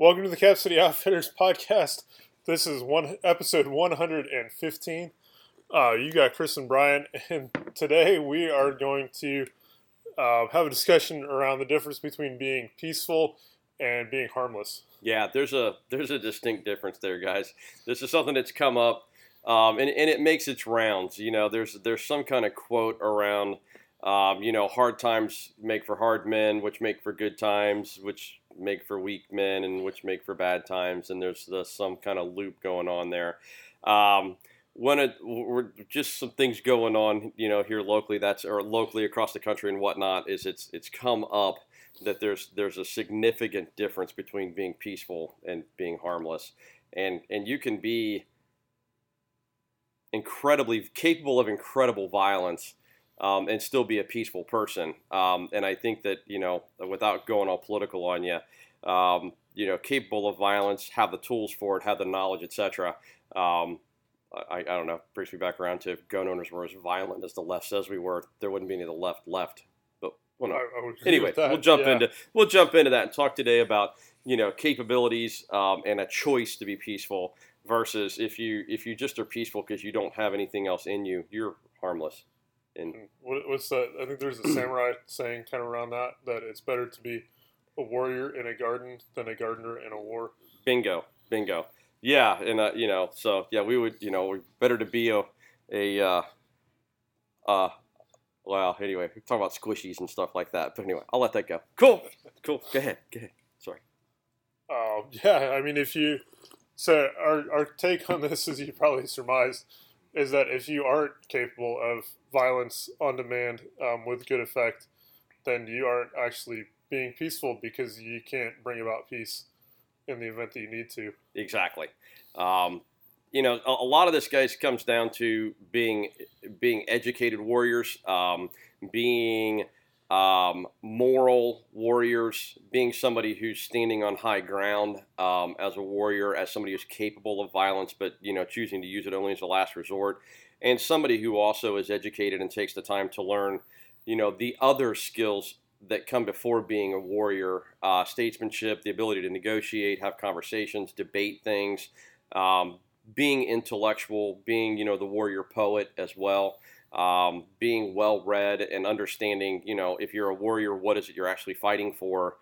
Welcome to the Cap City Outfitters podcast. This is one episode 115. Uh, you got Chris and Brian, and today we are going to uh, have a discussion around the difference between being peaceful and being harmless. Yeah, there's a there's a distinct difference there, guys. This is something that's come up, um, and and it makes its rounds. You know, there's there's some kind of quote around, um, you know, hard times make for hard men, which make for good times, which make for weak men, and which make for bad times. And there's the, some kind of loop going on there. Um, one of we're just some things going on, you know, here locally. That's or locally across the country and whatnot. Is it's it's come up that there's there's a significant difference between being peaceful and being harmless, and and you can be incredibly capable of incredible violence um, and still be a peaceful person. Um, and I think that you know, without going all political on you, um, you know, capable of violence, have the tools for it, have the knowledge, etc. Um, I, I don't know. Brings me back around to gun owners were as violent as the left says we were, there wouldn't be any of the left left. But well, no. I- I anyway, we'll jump yeah. into we'll jump into that and talk today about you know capabilities um, and a choice to be peaceful versus if you if you just are peaceful because you don't have anything else in you, you're harmless. And What, what's that? I think there's a samurai saying kind of around that that it's better to be a warrior in a garden than a gardener in a war. Bingo, bingo. Yeah, and uh, you know, so yeah, we would, you know, we're better to be a, a, uh, uh, well, anyway, we talk about squishies and stuff like that. But anyway, I'll let that go. Cool, cool. Go ahead, go ahead. Sorry. Um, yeah, I mean, if you so our our take on this, as you probably surmised, is that if you aren't capable of violence on demand um, with good effect, then you aren't actually being peaceful because you can't bring about peace in the event that you need to. Exactly. Um, you know, a, a lot of this, guys, comes down to being being educated warriors, um, being um, moral warriors, being somebody who's standing on high ground um, as a warrior, as somebody who's capable of violence, but you know, choosing to use it only as a last resort, and somebody who also is educated and takes the time to learn, you know, the other skills that come before being a warrior uh, statesmanship, the ability to negotiate, have conversations, debate things, um, being intellectual, being, you know, the warrior poet as well, um, being well read and understanding, you know, if you're a warrior, what is it you're actually fighting for?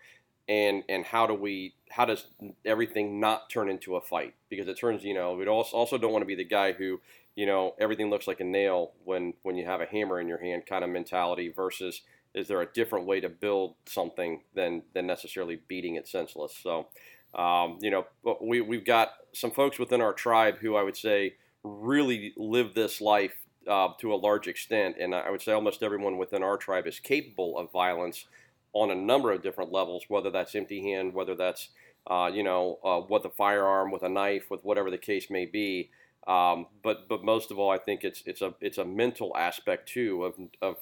And, and how do we how does everything not turn into a fight because it turns you know we also also don't want to be the guy who you know everything looks like a nail when when you have a hammer in your hand kind of mentality versus is there a different way to build something than than necessarily beating it senseless? So, um, you know, we we've got some folks within our tribe who I would say really live this life uh, to a large extent, and I would say almost everyone within our tribe is capable of violence on a number of different levels, whether that's empty hand, whether that's uh, you know uh, with a firearm, with a knife, with whatever the case may be. Um, but but most of all, I think it's it's a it's a mental aspect too of of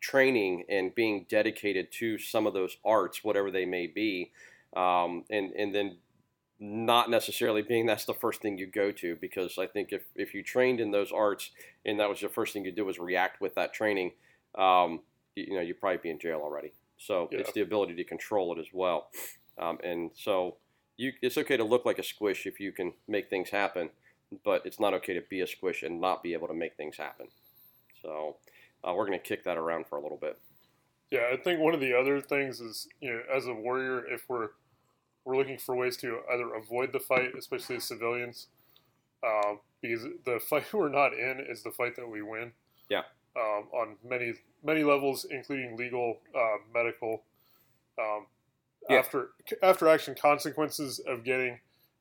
training and being dedicated to some of those arts, whatever they may be, um, and and then not necessarily being that's the first thing you go to because I think if if you trained in those arts and that was the first thing you do was react with that training, um, you, you know you'd probably be in jail already. So Yeah. it's the ability to control it as well, um, and so you it's okay to look like a squish if you can make things happen, but it's not okay to be a squish and not be able to make things happen. So uh, we're going to kick that around for a little bit. Yeah, I think one of the other things is you know as a warrior, if we're we're looking for ways to either avoid the fight, especially as civilians, um, because the fight we're not in is the fight that we win. Yeah. Um, on many many levels, including legal, uh, medical, um, Yeah. after after action consequences of getting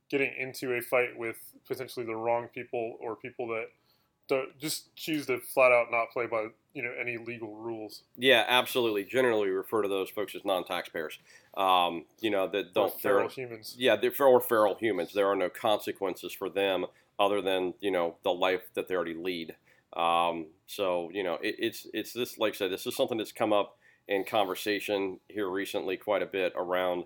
getting into a fight with potentially the wrong people or people that don't just choose to flat out not play by you know any legal rules. Yeah, absolutely. Generally, we refer to those folks as non-taxpayers. Um, you know that don't feral they're humans. yeah they're or feral humans. There are no consequences for them other than you know the life that they already lead. Um, so you know it, it's it's this like I said this is something that's come up in conversation here recently quite a bit around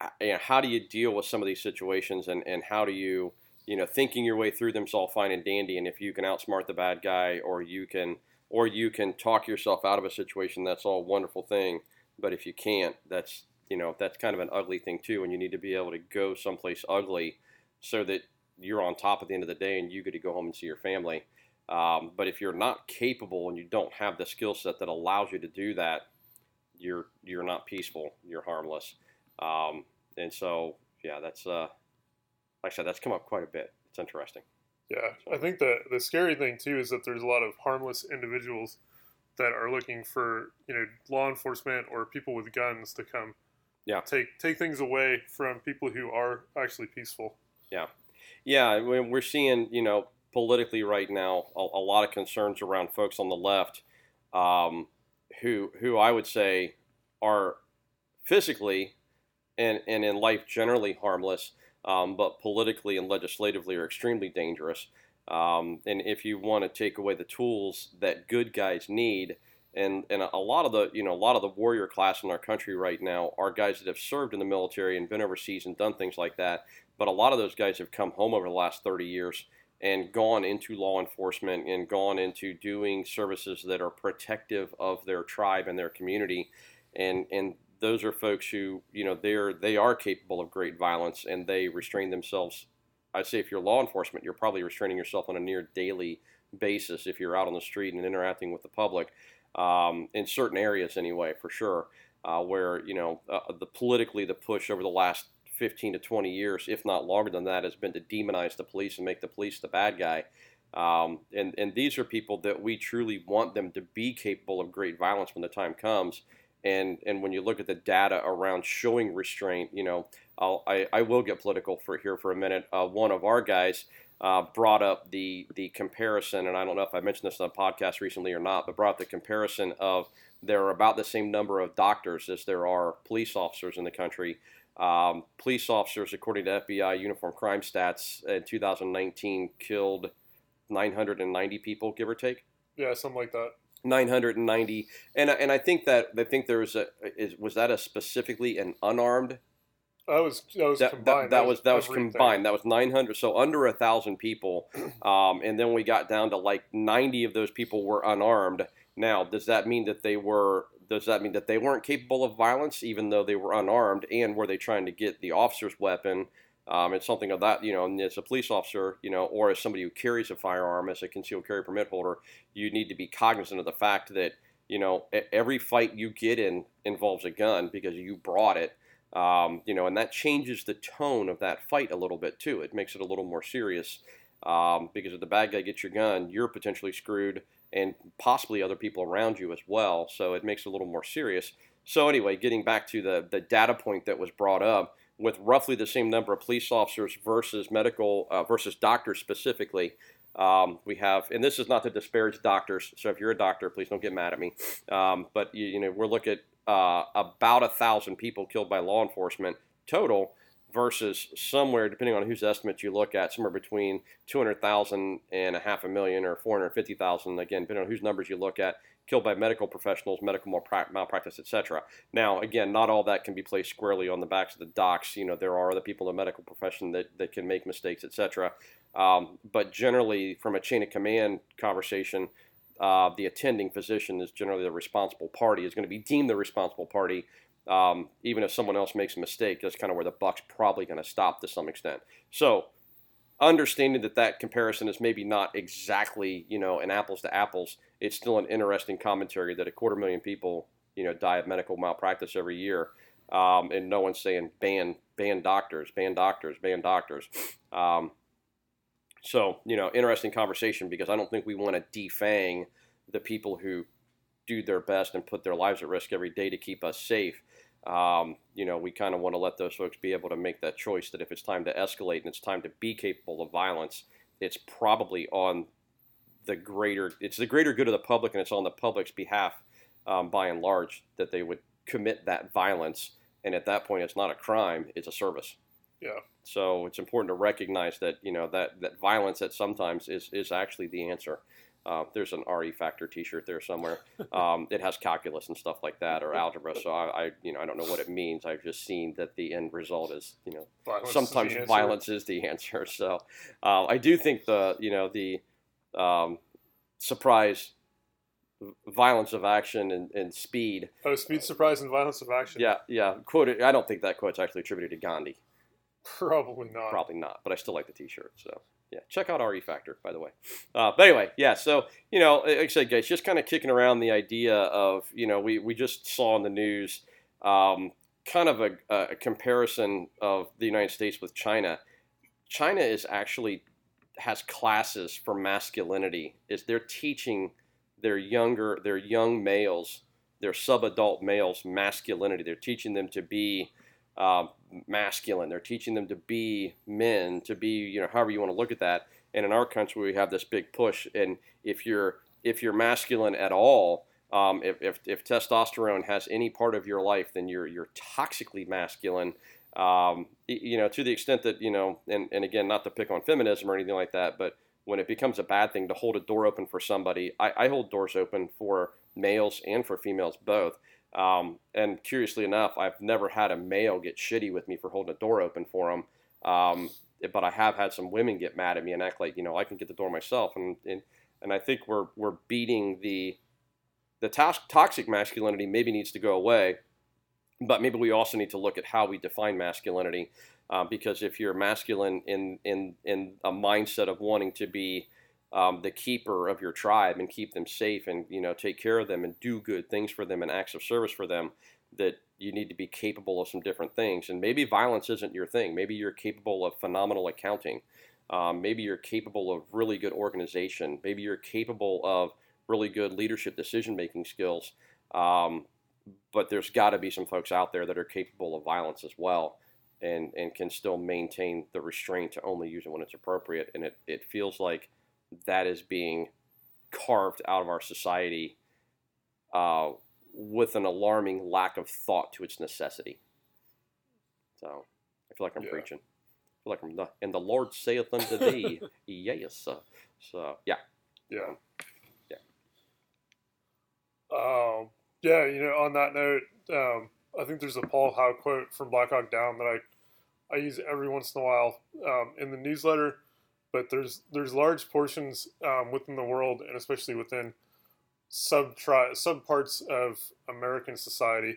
uh, you know, how do you deal with some of these situations and, and how do you you know thinking your way through them's all fine and dandy and if you can outsmart the bad guy or you can or you can talk yourself out of a situation that's all wonderful thing but if you can't that's you know that's kind of an ugly thing too, and you need to be able to go someplace ugly so that you're on top at the end of the day and you get to go home and see your family. Um, but if you're not capable and you don't have the skill set that allows you to do that, you're you're not peaceful. You're harmless. Um, and so, yeah, that's uh, like I said, that's come up quite a bit. It's interesting. Yeah, I think the the scary thing too is that there's a lot of harmless individuals that are looking for you know law enforcement or people with guns to come yeah. take take things away from people who are actually peaceful. Yeah. Yeah we're seeing you know politically right now a, a lot of concerns around folks on the left um, who who I would say are physically and and in life generally harmless um, but politically and legislatively are extremely dangerous um, and if you want to take away the tools that good guys need, and and a lot of the you know a lot of the warrior class in our country right now are guys that have served in the military and been overseas and done things like that. But a lot of those guys have come home over the last 30 years and gone into law enforcement and gone into doing services that are protective of their tribe and their community. And and those are folks who you know they're they are capable of great violence and they restrain themselves I say if you're law enforcement, you're probably restraining yourself on a near daily basis if you're out on the street and interacting with the public um, in certain areas anyway, for sure. Uh, where you know uh, the politically the push over the last 15 to 20 years, if not longer than that, has been to demonize the police and make the police the bad guy. Um, and and these are people that we truly want them to be capable of great violence when the time comes. And and when you look at the data around showing restraint, you know, I'll, I, I will get political for here for a minute. Uh, one of our guys uh, brought up the the comparison, and I don't know if I mentioned this on the podcast recently or not, but brought up the comparison of there are about the same number of doctors as there are police officers in the country. Um, police officers, according to FBI uniform crime stats, in 2019 killed 990 people, give or take. Yeah, something like that. 990, and and I think that I think there was a is was that a specifically an unarmed that was that was that, combined. That, that was that was combined. That was 900, so under a thousand people, um, and then we got down to like 90 of those people were unarmed. Now, does that mean that they were? Does that mean that they weren't capable of violence, even though they were unarmed? And were they trying to get the officer's weapon? Um, it's something of that, you know, and as a police officer, you know, or as somebody who carries a firearm as a concealed carry permit holder, you need to be cognizant of the fact that, you know, every fight you get in involves a gun because you brought it um, you know, and that changes the tone of that fight a little bit too. It makes it a little more serious um, because if the bad guy gets your gun, you're potentially screwed, and possibly other people around you as well. So it makes it a little more serious. So anyway, getting back to the the data point that was brought up, with roughly the same number of police officers versus medical uh, versus doctors specifically. Um, we have, and this is not to disparage doctors. So if you're a doctor, please don't get mad at me. Um, but you, you know, we're looking at uh, about a thousand people killed by law enforcement total versus somewhere, depending on whose estimates you look at, somewhere between 200,000 and a half a million or 450,000, again, depending on whose numbers you look at, killed by medical professionals, medical malpractice, etc. Now, again, not all that can be placed squarely on the backs of the docs. You know, there are other people in the medical profession that, that can make mistakes, etc. Um, but generally, from a chain of command conversation, uh, the attending physician is generally the responsible party, is going to be deemed the responsible party, um, even if someone else makes a mistake. That's kind of where the buck's probably going to stop to some extent. So, understanding that that comparison is maybe not exactly, you know, an apples to apples, it's still an interesting commentary that a quarter million people, you know, die of medical malpractice every year. Um, and no one's saying ban ban doctors, ban doctors, ban doctors. Um, so, you know, interesting conversation because I don't think we want to defang the people who do their best and put their lives at risk every day to keep us safe. Um, you know, we kind of want to let those folks be able to make that choice that if it's time to escalate and it's time to be capable of violence, it's probably on the greater, it's the greater good of the public and it's on the public's behalf um, by and large that they would commit that violence. And at that point, it's not a crime, it's a service. Yeah. So it's important to recognize that you know that that violence at sometimes is is actually the answer. Uh, there's an RE Factor T-shirt there somewhere. Um, it has calculus and stuff like that, or algebra. So I, I, you know, I don't know what it means. I've just seen that the end result is, you know, Violence sometimes is violence is the answer. So uh, I do think the, you know, the um, surprise violence of action and, and speed. Oh, speed, surprise, and violence of action. Yeah, yeah. Quoted. I don't think that quote's actually attributed to Gandhi. Probably not. Probably not. But I still like the T-shirt. So yeah, check out RE Factor, by the way. Uh, but anyway, yeah. So you know, like I said, guys, just kind of kicking around the idea of you know, we we just saw in the news. Um, kind of a, a comparison of the United States with China. China is actually has classes for masculinity. Is they're teaching their younger, their young males, their sub-adult males masculinity. They're teaching them to be uh, masculine. They're teaching them to be men, to be you know however you want to look at that. And in our country, we have this big push. And if you're if you're masculine at all, um, if, if, if, testosterone has any part of your life, then you're you're toxically masculine. Um, you know, to the extent that you know, and, and again, not to pick on feminism or anything like that, but when it becomes a bad thing to hold a door open for somebody, I, I hold doors open for males and for females both. Um, and curiously enough, I've never had a male get shitty with me for holding a door open for him. Um, but I have had some women get mad at me and act like you know I can get the door myself, and and, and I think we're we're beating the the to- toxic masculinity maybe needs to go away, but maybe we also need to look at how we define masculinity, uh, because if you're masculine in in in a mindset of wanting to be um, the keeper of your tribe and keep them safe and you know take care of them and do good things for them and acts of service for them that you need to be capable of some different things. And maybe violence isn't your thing. Maybe you're capable of phenomenal accounting. Um, maybe you're capable of really good organization. Maybe you're capable of really good leadership decision making skills. Um, but there's got to be some folks out there that are capable of violence as well and, and can still maintain the restraint to only use it when it's appropriate. And it, it feels like that is being carved out of our society uh, with an alarming lack of thought to its necessity. So I feel like I'm yeah. preaching. I feel like I'm the, and the Lord saith unto thee, yes. So yeah, yeah, yeah. Um, yeah, you know, on that note, um, I think there's a Paul Howe quote from Black Hawk Down that I I use every once in a while um, in the newsletter but there's there's large portions um, within the world, and especially within sub sub parts of American society,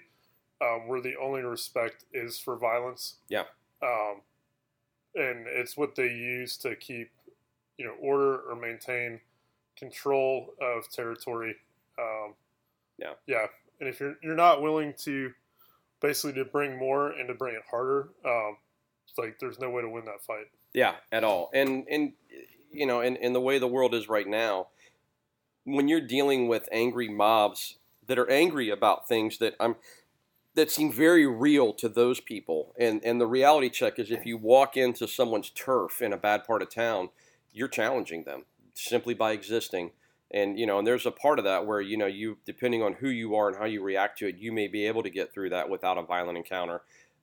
um, where the only respect is for violence. Yeah. Um, and it's what they use to keep, you know, order or maintain control of territory. Um, yeah. Yeah. And if you're you're not willing to basically to bring more and to bring it harder, um, like there's no way to win that fight. Yeah, at all. And and you know, in, in the way the world is right now, when you're dealing with angry mobs that are angry about things that I'm that seem very real to those people. And and the reality check is if you walk into someone's turf in a bad part of town, you're challenging them simply by existing. And you know, and there's a part of that where you know you depending on who you are and how you react to it, you may be able to get through that without a violent encounter.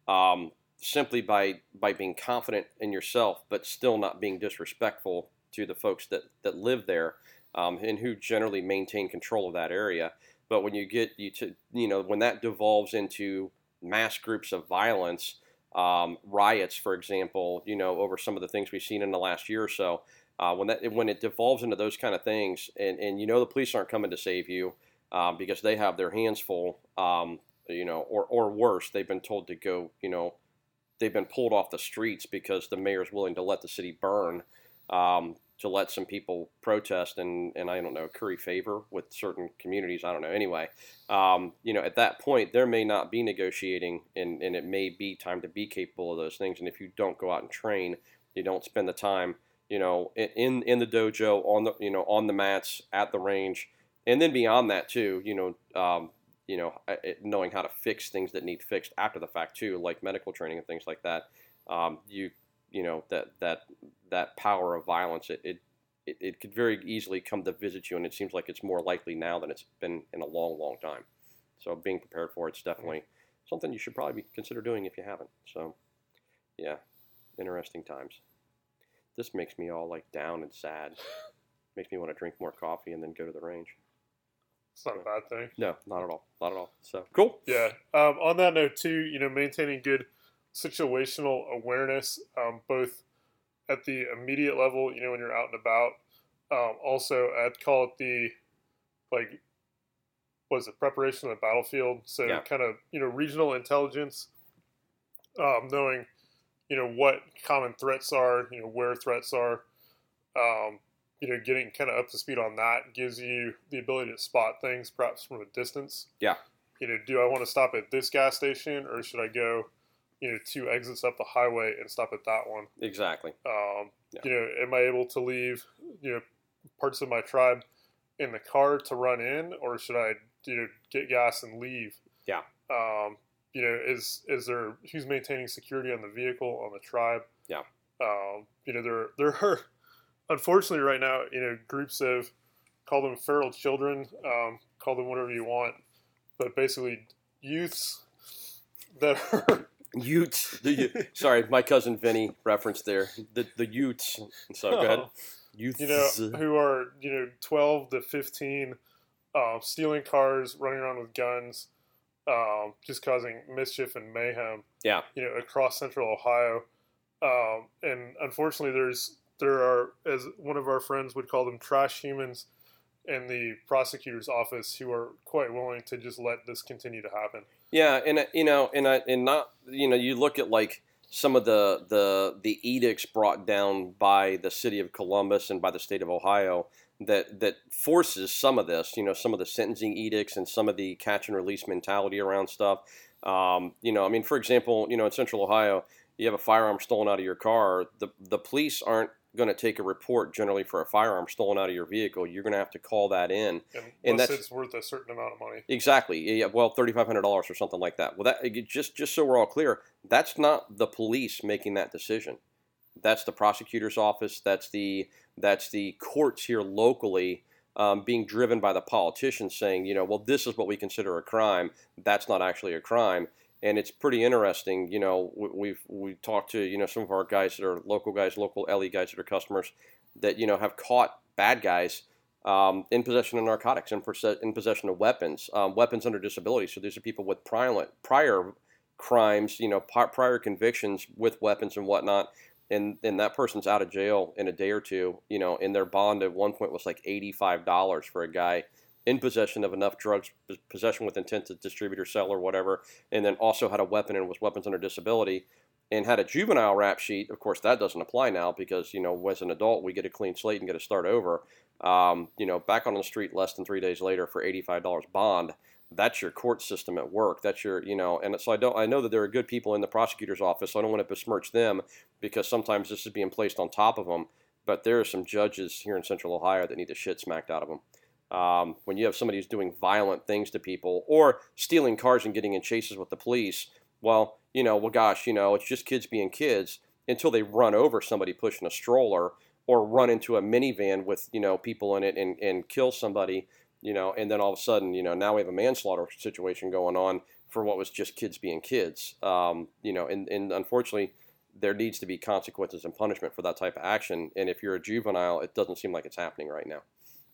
Um, simply by by being confident in yourself, but still not being disrespectful to the folks that that live there um, and who generally maintain control of that area. But when you get you to you know when that devolves into mass groups of violence, um, riots, for example, you know over some of the things we've seen in the last year or so. Uh, when that when it devolves into those kind of things, and, and you know the police aren't coming to save you um, because they have their hands full, um, you know, or or worse, they've been told to go, you know, they've been pulled off the streets because the mayor's willing to let the city burn um, to let some people protest and, and I don't know curry favor with certain communities. I don't know. Anyway, um, you know, at that point there may not be negotiating and, and it may be time to be capable of those things. And if you don't go out and train, you don't spend the time, you know, in in the dojo on the you know on the mats at the range, and then beyond that too, you know, um, you know, knowing how to fix things that need fixed after the fact too, like medical training and things like that. Um, you, you know, that that that power of violence, it, it it, it could very easily come to visit you, and it seems like it's more likely now than it's been in a long, long time. So being prepared for it's definitely something you should probably consider doing if you haven't. So, yeah, interesting times. This makes me all like down and sad. makes me want to drink more coffee and then go to the range. It's not a bad thing. No, not at all. Not at all. So cool. Yeah. Um, on that note, too, you know, maintaining good situational awareness, um, both at the immediate level, you know, when you're out and about, um, also at call it the like was it preparation of the battlefield. So Yeah. kind of you know regional intelligence, um, knowing you know what common threats are, you know where threats are, um, you know getting kind of up to speed on that gives you the ability to spot things perhaps from a distance. Yeah. You know, do I want to stop at this gas station or should I go, you know, two exits up the highway and stop at that one? Exactly. Um, Yeah. You know, am I able to leave you know parts of my tribe in the car to run in, or should I you know get gas and leave? Yeah. Um, you know, is is there who's maintaining security on the vehicle on the tribe? Yeah. Um, you know, there there are unfortunately right now you know groups of call them feral children, um, call them whatever you want, but basically youths that are Utes. The, sorry, my cousin Vinny referenced there. The the Utes. So go ahead. Youths. you know, who are you know twelve to fifteen, uh, stealing cars, running around with guns, um, just causing mischief and mayhem. Yeah. you know, across Central Ohio, um, and unfortunately, there's there are as one of our friends would call them trash humans in the prosecutor's office who are quite willing to just let this continue to happen. Yeah, and uh, you know, and I, and not you know, you look at like some of the the the edicts brought down by the city of Columbus and by the state of Ohio that that forces some of this, you know, some of the sentencing edicts and some of the catch and release mentality around stuff. Um, you know, I mean, for example, you know, in Central Ohio, you have a firearm stolen out of your car. The the police aren't going to take a report generally for a firearm stolen out of your vehicle. You're going to have to call that in And And unless that's- it's worth a certain amount of money. Exactly. Yeah. Well, thirty five hundred dollars or something like that. Well, that just just so we're all clear, that's not the police making that decision. That's the prosecutor's office. That's the that's the courts here locally um, being driven by the politicians saying, you know, well, this is what we consider a crime. That's not actually a crime. And it's pretty interesting. You know, we- we've we talked to you know some of our guys that are local guys, local LE guys that are customers that you know have caught bad guys um, in possession of narcotics, in, in possession of weapons, um, weapons under disability. So these are people with prior, prior crimes, you know, prior convictions with weapons and whatnot. And, and that person's out of jail in a day or two, you know, and their bond at one point was like $85 for a guy in possession of enough drugs, possession with intent to distribute or sell or whatever, and then also had a weapon and was weapons under disability and had a juvenile rap sheet. Of course, that doesn't apply now because, you know, as an adult, we get a clean slate and get to start over um, you know, back on the street less than three days later for eighty-five dollars bond. That's your court system at work. That's your, you know, and so I don't. I know that there are good people in the prosecutor's office. So I don't want to besmirch them because sometimes this is being placed on top of them. But there are some judges here in Central Ohio that need the shit smacked out of them. Um, when you have somebody who's doing violent things to people or stealing cars and getting in chases with the police, well, you know, well, gosh, you know, it's just kids being kids until they run over somebody pushing a stroller or run into a minivan with you know people in it and, and kill somebody you know and then all of a sudden you know now we have a manslaughter situation going on for what was just kids being kids. Um, you know and, and unfortunately there needs to be consequences and punishment for that type of action. And if you're a juvenile it doesn't seem like it's happening right now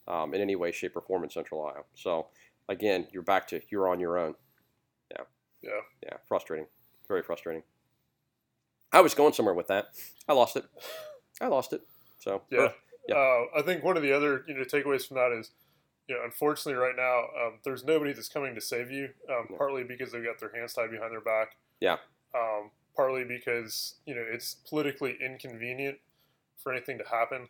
um, in any way shape or form in central ohio so again you're back to you're on your own Yeah. yeah Yeah. frustrating very frustrating i was going somewhere with that i lost it i lost it so Yeah. Yeah. Uh, I think one of the other you know takeaways from that is, you know, unfortunately right now um, there's nobody that's coming to save you. Um, Yeah. Partly because they've got their hands tied behind their back. Yeah. Um, partly because you know it's politically inconvenient for anything to happen.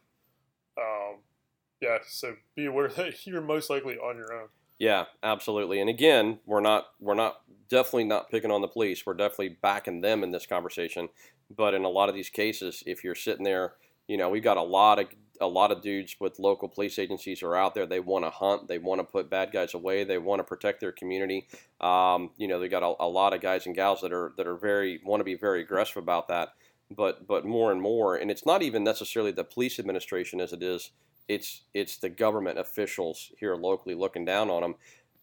Yeah. So be aware that you're most likely on your own. Yeah, absolutely. And again, we're not we're not definitely not picking on the police. We're definitely backing them in this conversation. But in a lot of these cases, if you're sitting there, you know, we've got a lot of a lot of dudes with local police agencies are out there. They want to hunt. They want to put bad guys away. They want to protect their community. Um, you know, they got a, a lot of guys and gals that are that are very want to be very aggressive about that. But but more and more, and it's not even necessarily the police administration as it is. It's it's the government officials here locally looking down on them.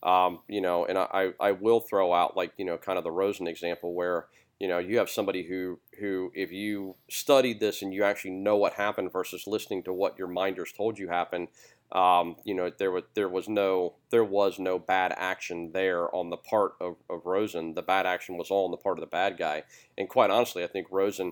Um, you know, and I, I will throw out like you know kind of the Rosen example where you know you have somebody who who if you studied this and you actually know what happened versus listening to what your minders told you happened, um, you know there was there was no there was no bad action there on the part of, of Rosen. The bad action was all on the part of the bad guy, and quite honestly, I think Rosen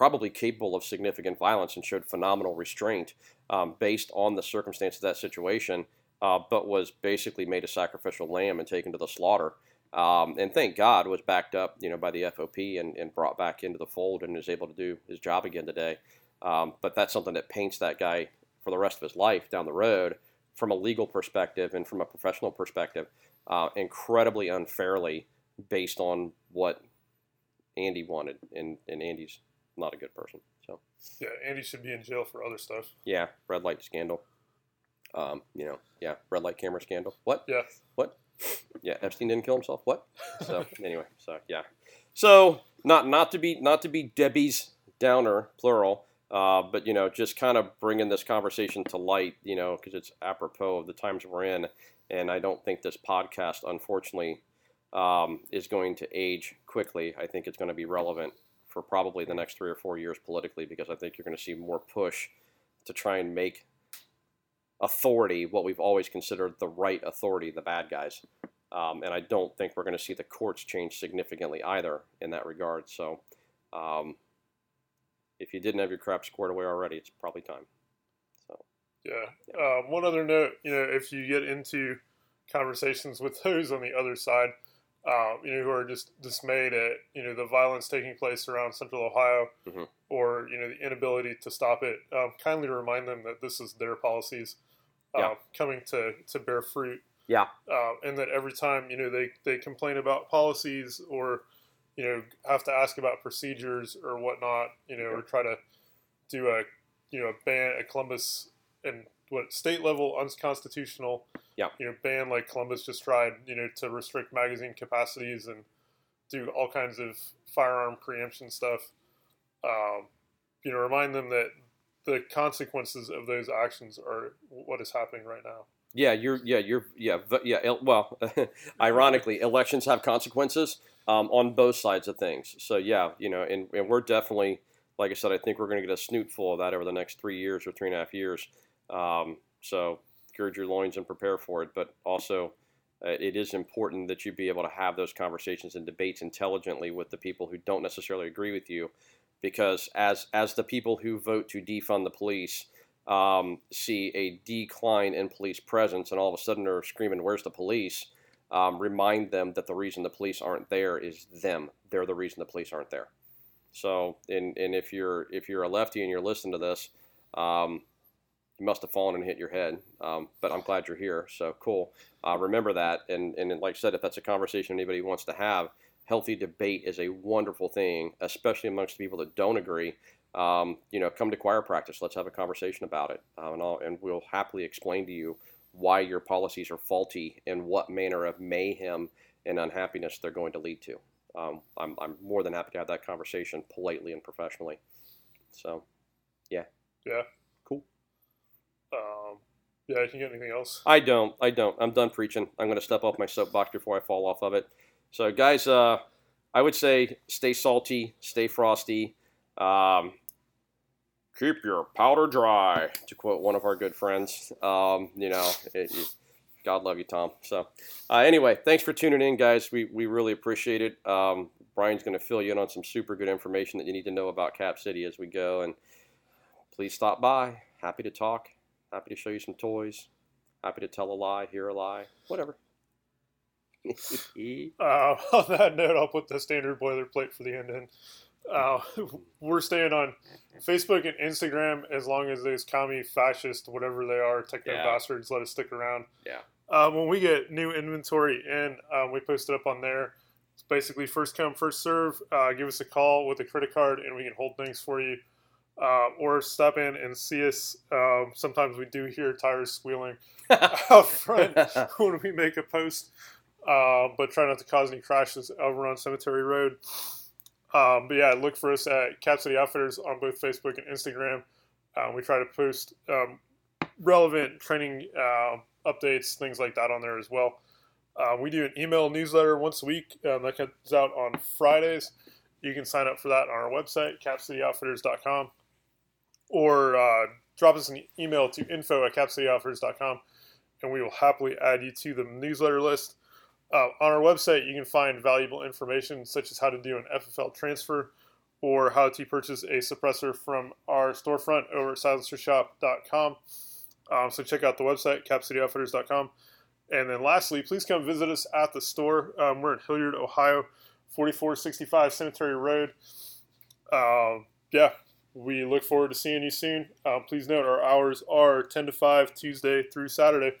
probably capable of significant violence and showed phenomenal restraint um, based on the circumstance of that situation. uh, but was basically made a sacrificial lamb and taken to the slaughter. Um, and thank God was backed up, you know, by the FOP and, and brought back into the fold and is able to do his job again today. Um, but that's something that paints that guy for the rest of his life down the road from a legal perspective and from a professional perspective, uh, incredibly unfairly based on what Andy wanted. And, and Andy's not a good person. So Yeah, Andy should be in jail for other stuff. yeah, red light scandal. Um, you know, yeah, red light camera scandal. What? Yeah. What? Yeah, Epstein didn't kill himself. What? So anyway, so yeah, so not not to be not to be Debbie's downer plural, uh, but you know, just kind of bringing this conversation to light, you know, because it's apropos of the times we're in, and I don't think this podcast, unfortunately, um, is going to age quickly. I think it's going to be relevant for probably the next three or four years politically, because I think you're going to see more push to try and make authority what we've always considered the right authority, the bad guys. Um, and I don't think we're going to see the courts change significantly either in that regard. So, um, if you didn't have your crap squared away already, it's probably time. So, Yeah. Um, one other note, you know, if you get into conversations with those on the other side, uh, you know, who are just dismayed at, you know, the violence taking place around Central Ohio, Mhm. or you know, the inability to stop it, um, kindly remind them that this is their policies uh, Yeah. coming to to bear fruit. Yeah. Uh, and that every time you know they they complain about policies or you know have to ask about procedures or whatnot, you know, or try to do a you know a ban a Columbus and what state level unconstitutional Yeah. you know ban like Columbus just tried you know to restrict magazine capacities and do all kinds of firearm preemption stuff. Um, you know, remind them that the consequences of those actions are what is happening right now. yeah, you're, yeah, you're, yeah, yeah. el- Well, ironically, elections have consequences um, on both sides of things. So yeah, you know, and, and we're definitely, like I said, I think we're going to get a snoot full of that over the next three years or three and a half years. Um, so gird your loins and prepare for it. But also, uh, it is important that you be able to have those conversations and debates intelligently with the people who don't necessarily agree with you, because as as the people who vote to defund the police um, see a decline in police presence, and all of a sudden they're screaming, "Where's the police?" Um, remind them that the reason the police aren't there is them. They're the reason the police aren't there. So, and and if you're if you're a lefty and you're listening to this, um, you must have fallen and hit your head. Um, but I'm glad you're here. So cool. Uh, remember that. And and like I said, if that's a conversation anybody wants to have, healthy debate is a wonderful thing, especially amongst people that don't agree. Um, you know, come to choir practice. Let's have a conversation about it, uh, and, I'll, and we'll happily explain to you why your policies are faulty and what manner of mayhem and unhappiness they're going to lead to. Um, I'm, I'm more than happy to have that conversation politely and professionally. So, Yeah. Cool. Yeah, can you get anything else? I don't. I don't. I'm done preaching. I'm going to step off my soapbox before I fall off of it. So, guys, uh, I would say stay salty, stay frosty. Um, keep your powder dry, to quote one of our good friends. Um, you know, it, it- God love you, Tom. So, uh, anyway, thanks for tuning in, guys. We, we really appreciate it. Um, Brian's going to fill you in on some super good information that you need to know about Cap City as we go. And please stop by. Happy to talk. Happy to show you some toys. Happy to tell a lie, hear a lie, whatever. Uh, on that note, I'll put the standard boilerplate for the end in. Uh, we're staying on Facebook and Instagram as long as those commie fascist, whatever they are, techno Yeah. bastards, let us stick around. Yeah. Uh, when we get new inventory in, um, we post it up on there. It's basically first come, first serve. Uh, give us a call with a credit card, and we can hold things for you. Uh, or stop in and see us. Um, sometimes we do hear tires squealing out front when we make a post, uh, but try not to cause any crashes over on Cemetery Road. Um, but yeah, look for us at Cap City Outfitters on both Facebook and Instagram. Uh, we try to post um, relevant training uh, updates, things like that on there as well. Uh, we do an email newsletter once a week um, that comes out on Fridays. You can sign up for that on our website, capcityoutfitters.com, or uh, drop us an email to info at capcityoutfitters.com, and we will happily add you to the newsletter list. Uh, on our website, you can find valuable information such as how to do an FFL transfer or how to purchase a suppressor from our storefront over at silencershop.com. Um, so check out the website, capcityoutfitters.com. And then lastly, please come visit us at the store. Um, we're in Hilliard, Ohio, 4465 Cemetery Road. Um, yeah, we look forward to seeing you soon. Um, please note our hours are 10 to 5 Tuesday through Saturday.